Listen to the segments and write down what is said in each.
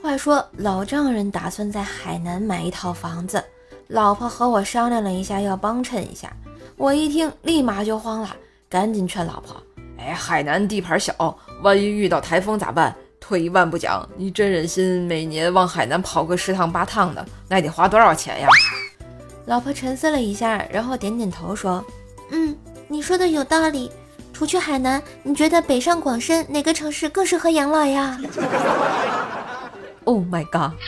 话说老丈人打算在海南买一套房子，老婆和我商量了一下，要帮衬一下。我一听，立马就慌了，赶紧劝老婆：“哎，海南地盘小，万一遇到台风咋办？退一万步讲，你真忍心每年往海南跑个十趟八趟的，那得花多少钱呀？”老婆沉思了一下，然后点点头说：“嗯，你说的有道理。除去海南，你觉得北上广深哪个城市更适合养老呀？” Oh my god！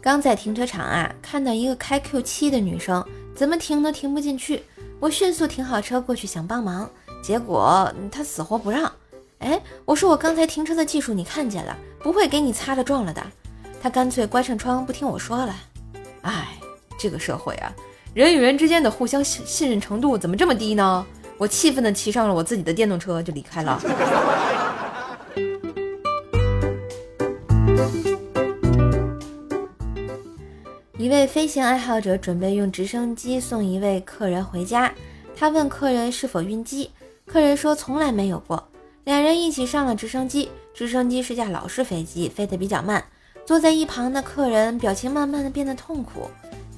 刚在停车场啊，看到一个开 Q 七的女生，怎么停都停不进去。我迅速停好车过去想帮忙，结果她死活不让。哎，我说我刚才停车的技术你看见了，不会给你擦了撞了的。她干脆关上窗不听我说了。哎，这个社会啊，人与人之间的互相信信任程度怎么这么低呢？我气愤地骑上了我自己的电动车就离开了。一位飞行爱好者准备用直升机送一位客人回家，他问客人是否晕机，客人说从来没有过。两人一起上了直升机，直升机是架老式飞机，飞得比较慢。坐在一旁的客人表情慢慢的变得痛苦，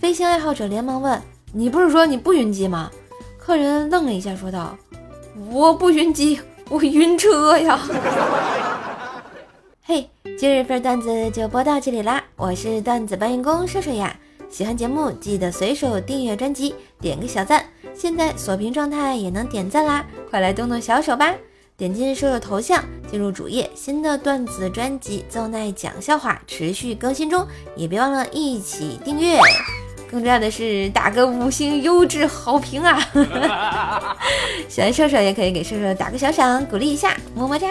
飞行爱好者连忙问：“你不是说你不晕机吗？”客人愣了一下，说道：“我不晕机，我晕车呀。”嘿，今日份段子就播到这里啦！我是段子搬运工射射呀，喜欢节目记得随手订阅专辑，点个小赞。现在锁屏状态也能点赞啦，快来动动小手吧！点击射手头像进入主页，新的段子专辑奏奈讲笑话持续更新中，也别忘了一起订阅。更重要的是，打个五星优质好评啊！喜欢射手也可以给射手打个小赏，鼓励一下，么么哒。